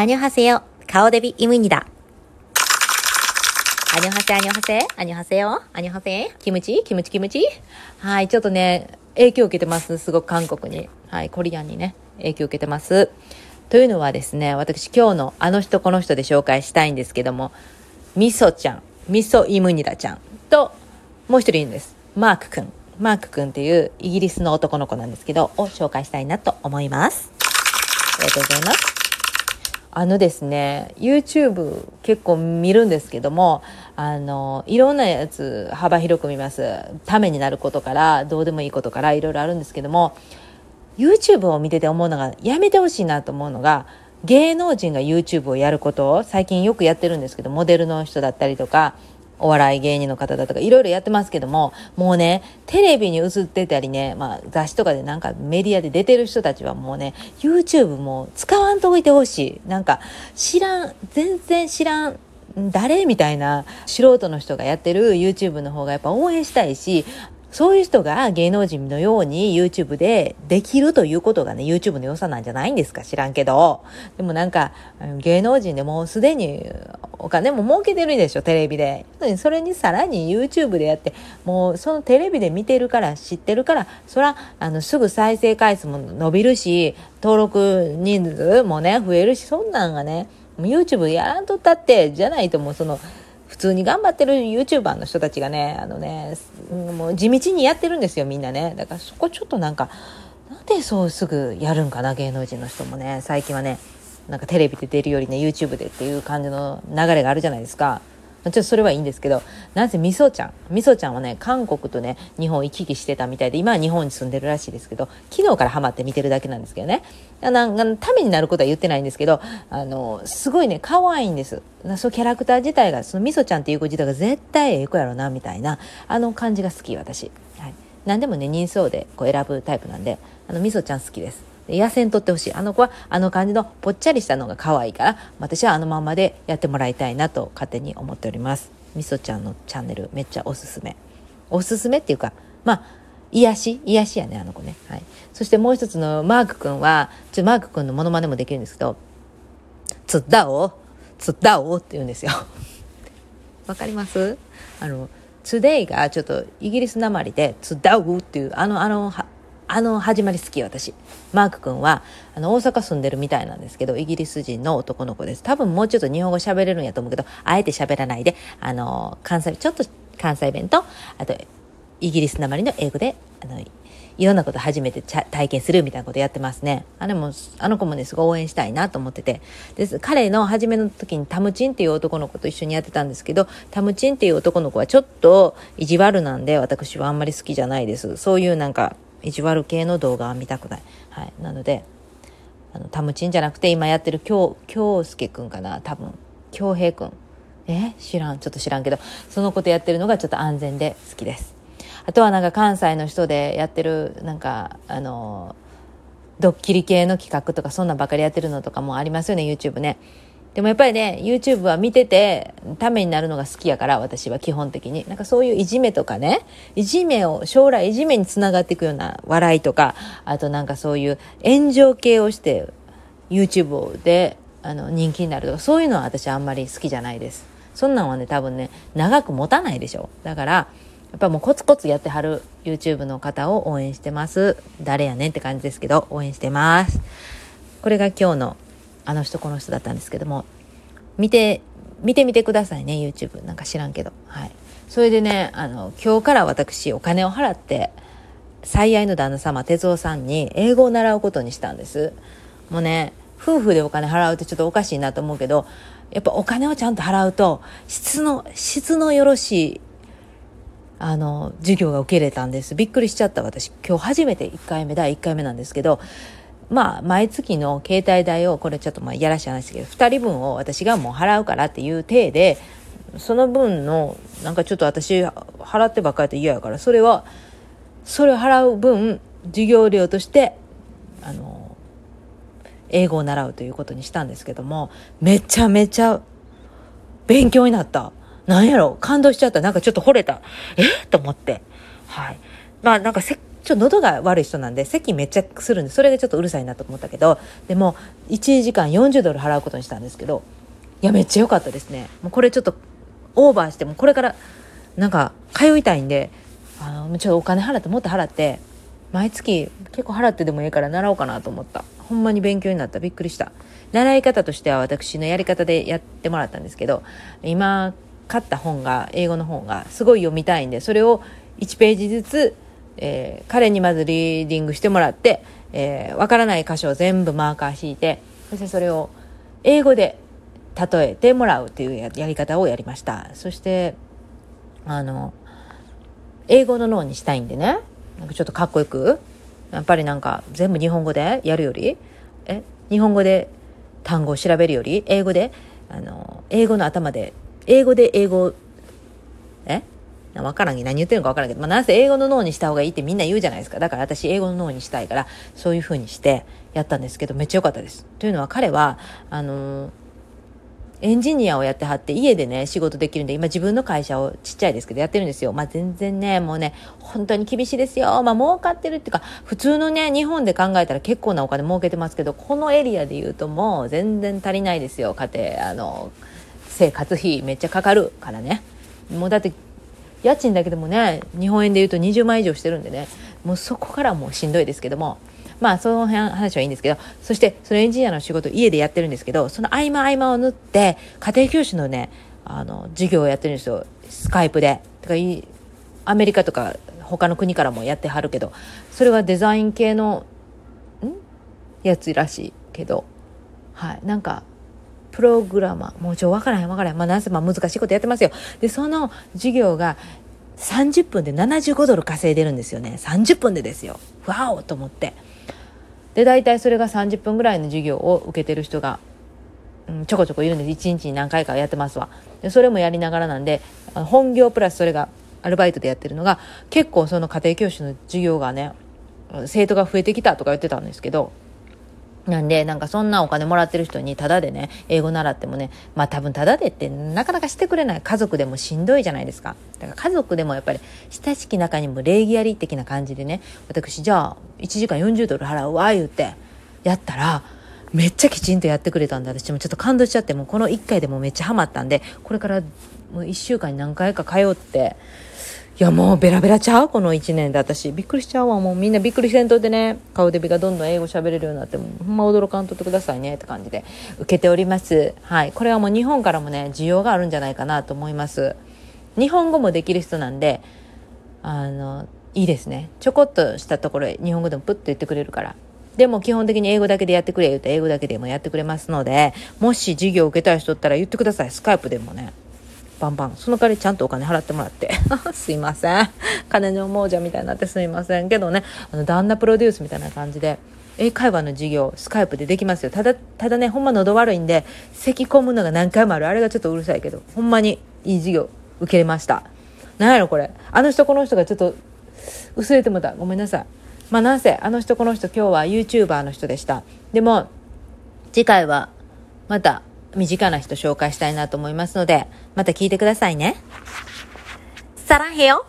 アニョハセヨ、顔デビイムニダ。アニョハセ、アニョハセ、アニョハセヨ、アニョハセ、キムチ、キムチ、キムチ。はい、ちょっとね、影響を受けてます。すごく韓国に。はい、コリアンにね、影響を受けてます。というのはですね、私今日のあの人この人で紹介したいんですけども、ミソちゃん、ミソイムニダちゃんと、もう一人いるんです。マークくん。マークくんっていうイギリスの男の子なんですけど、を紹介したいなと思います。ありがとうございます。あのですね YouTube 結構見るんですけどもあのいろんなやつ幅広く見ます。ためになることからどうでもいいことからいろいろあるんですけども YouTube を見てて思うのがやめてほしいなと思うのが芸能人が YouTube をやることを最近よくやってるんですけどモデルの人だったりとかお笑い芸人の方だとかいろいろやってますけどももうねテレビに映ってたりね、まあ、雑誌とかでなんかメディアで出てる人たちはもうね YouTube も使わんといてほしい。なんか知らん全然知らん誰みたいな素人の人がやってる YouTube の方がやっぱ応援したいしそういう人が芸能人のように YouTube でできるということがね、YouTube の良さなんじゃないんですか？知らんけど。でもなんか、芸能人でもうすでにお金も儲けてるでしょ、テレビで。それにさらに YouTube でやって、もうそのテレビで見てるから、知ってるから、そら、あの、すぐ再生回数も伸びるし、登録人数もね、増えるし、そんなんがね、YouTube やらんとったって、じゃないともうその、普通に頑張ってる YouTuber の人たちがね、あのね、もう地道にやってるんですよ、みんなね。だからそこちょっとなんか、なんでそうすぐやるんかな、芸能人の人もね。最近はね、なんかテレビで出るよりね、YouTube でっていう感じの流れがあるじゃないですか。ちょっとそれはいいんですけど、なぜみそちゃん？みそちゃんはね、韓国とね、日本行き来してたみたいで、今は日本に住んでるらしいですけど、昨日からハマって見てるだけなんですけどね。なんか、ためになることは言ってないんですけど、あの、すごいね、可愛いんです。そのキャラクター自体が、そのみそちゃんっていう子自体が絶対ええ子やろな、みたいな、あの感じが好き、私。はい。何でもね、人相でこう選ぶタイプなんで、あの、みそちゃん好きです。痩せんとってほしい。あの子はあの感じのぽっちゃりしたのが可愛いから、私はあのままでやってもらいたいなと勝手に思っております。みそちゃんのチャンネルめっちゃおすすめ。おすすめっていうか、まあ、癒し？癒しやね、あの子ね。はい。そしてもう一つのマークくんは、ちょ、マークくんのモノマネもできるんですけど、つったお？つったお？って言うんですよ。わかります？あの、today がちょっとイギリスなまりで、つったお？っていう、あの、あの、あの始まり好き私マーク君はあの大阪住んでるみたいなんですけどイギリス人の男の子です多分もうちょっと日本語喋れるんやと思うけどあえて喋らないであの関西ちょっと関西弁とあとイギリスなまりの英語であのいろんなこと初めて体験するみたいなことやってますね。あれも、あの子もね、すごい応援したいなと思ってて。です。彼の初めの時にタムチンっていう男の子と一緒にやってたんですけど、タムチンっていう男の子はちょっと意地悪なんで、私はあんまり好きじゃないです。そういうなんか、意地悪系の動画は見たくない。はい。なので、あの、タムチンじゃなくて今やってる京、京介くんかな？多分。京平くん。え？知らん。ちょっと知らんけど、そのことやってるのがちょっと安全で好きです。あとはなんか関西の人でやってる、なんか、あの、ドッキリ系の企画とかそんなんばかりやってるのとかもありますよね、YouTube ね。でもやっぱりね、YouTube は見てて、ためになるのが好きやから、私は基本的に。なんかそういういじめとかね、いじめを、将来いじめにつながっていくような笑いとか、あとなんかそういう炎上系をして、YouTube であの人気になるとか、そういうのは私あんまり好きじゃないです。そんなんはね、多分ね、長く持たないでしょ。だから、やっぱもうコツコツやってはる YouTube の方を応援してます。誰やねんって感じですけど、応援してます。これが今日のあの人この人だったんですけども見て見てみてくださいね YouTube なんか知らんけど。はい。それでねあの今日から私お金を払って最愛の旦那様哲夫さんに英語を習うことにしたんです。もうね夫婦でお金払うってちょっとおかしいなと思うけどやっぱお金をちゃんと払うと質の質のよろしいあの授業が受けれたんです。びっくりしちゃった私。今日初めて1回目第1回目なんですけどまあ、毎月の携帯代を、これちょっとまあ、やらしい話ですけど、2人分を私がもう払うからっていう体で、その分の、なんかちょっと私、払ってばっかりと嫌やから、それは、それを払う分、授業料として、あの、英語を習うということにしたんですけども、めちゃめちゃ勉強になった。なんやろ感動しちゃった。なんかちょっと惚れた。え？と思って。はい。まあなんかせっちょっと喉が悪い人なんで咳めっちゃするんでそれがちょっとうるさいなと思ったけどでも1時間40ドル払うことにしたんですけどいやめっちゃ良かったですね。もうこれちょっとオーバーしてもこれからなんか通いたいんであのちょっとお金払ってもっと払って毎月結構払ってでもいいから習おうかなと思った。ほんまに勉強になった。びっくりした。習い方としては私のやり方でやってもらったんですけど今買った本が英語の本がすごい読みたいんでそれを1ページずつ、えー、彼にまずリーディングしてもらって、えー、分からない箇所を全部マーカー引いてそしてそれを英語で例えてもらうっていうやり方をやりました。そしてあの英語の脳にしたいんでね。なんかちょっとかっこよく。やっぱりなんか全部日本語でやるよりえ日本語で単語を調べるより英語であの英語の頭で英語で英語えわからん何言ってるのかわからんけど、まあ、なんせ英語の脳にした方がいいってみんな言うじゃないですか。だから私英語の脳にしたいから、そういう風にしてやったんですけど、めっちゃ良かったです。というのは彼は、あのー、エンジニアをやってはって家でね仕事できるんで今自分の会社をちっちゃいですけどやってるんですよまあ全然ねもうね本当に厳しいですよまあ儲かってるっていうか普通のね日本で考えたら結構なお金儲けてますけどこのエリアで言うともう全然足りないですよ家庭あの生活費めっちゃかかるからねもうだって家賃だけでもね日本円で言うと20万以上してるんでねもうそこからもうしんどいですけどもまあその辺話はいいんですけどそしてそのエンジニアの仕事家でやってるんですけどその合間合間を縫って家庭教師のねあの授業をやってるんですよ。スカイプで。とかアメリカとか他の国からもやってはるけどそれはデザイン系のん？やつらしいけど。はい。なんかプログラマー。もうちょ分からへん分からへん。まあなんせまあ難しいことやってますよ。でその授業が30分で75ドル稼いでるんですよね。30分でですよ。わおと思って。で大体それが30分ぐらいの授業を受けてる人が、うん、ちょこちょこいるんです。1日に何回かやってますわ。でそれもやりながらなんで本業プラスそれがアルバイトでやってるのが結構その家庭教師の授業がね生徒が増えてきたとか言ってたんですけどなんで、なんかそんなお金もらってる人にタダでね、英語習ってもね、まあ多分タダでってなかなかしてくれない家族でもしんどいじゃないですか。だから家族でもやっぱり親しき中にも礼儀あり的な感じでね、私じゃあ1時間40ドル払うわ、言うて、やったら、めっちゃきちんとやってくれたんで、私もちょっと感動しちゃって、もうこの1回でもめっちゃハマったんで、これからもう1週間に何回か通って、いやもうベラベラちゃう？この1年で私。びっくりしちゃうわもう。みんなびっくりせんとってね。顔デビがどんどん英語喋れるようになっても。ほんま驚かんとってくださいね。って感じで。受けております。はい。これはもう日本からもね需要があるんじゃないかなと思います。日本語もできる人なんであのいいですね。ちょこっとしたところへ日本語でもプッと言ってくれるから。でも基本的に英語だけでやってくれ言うと英語だけでもやってくれますのでもし授業を受けたい人ったら言ってください。スカイプでもね。バンバン。その代わりちゃんとお金払ってもらって。すいません。金の亡者みたいになってすいませんけどね。あの旦那プロデュースみたいな感じで。英会話の授業スカイプでできますよ。ただただねほんま喉悪いんで咳込むのが何回もある。あれがちょっとうるさいけどほんまにいい授業受けれました。なんやろこれ。あの人この人がちょっと薄れてもた。ごめんなさい。まあなんせあの人この人今日は YouTuber の人でした。でも次回はまた身近な人紹介したいなと思いますので、また聞いてくださいね。サラヘヨ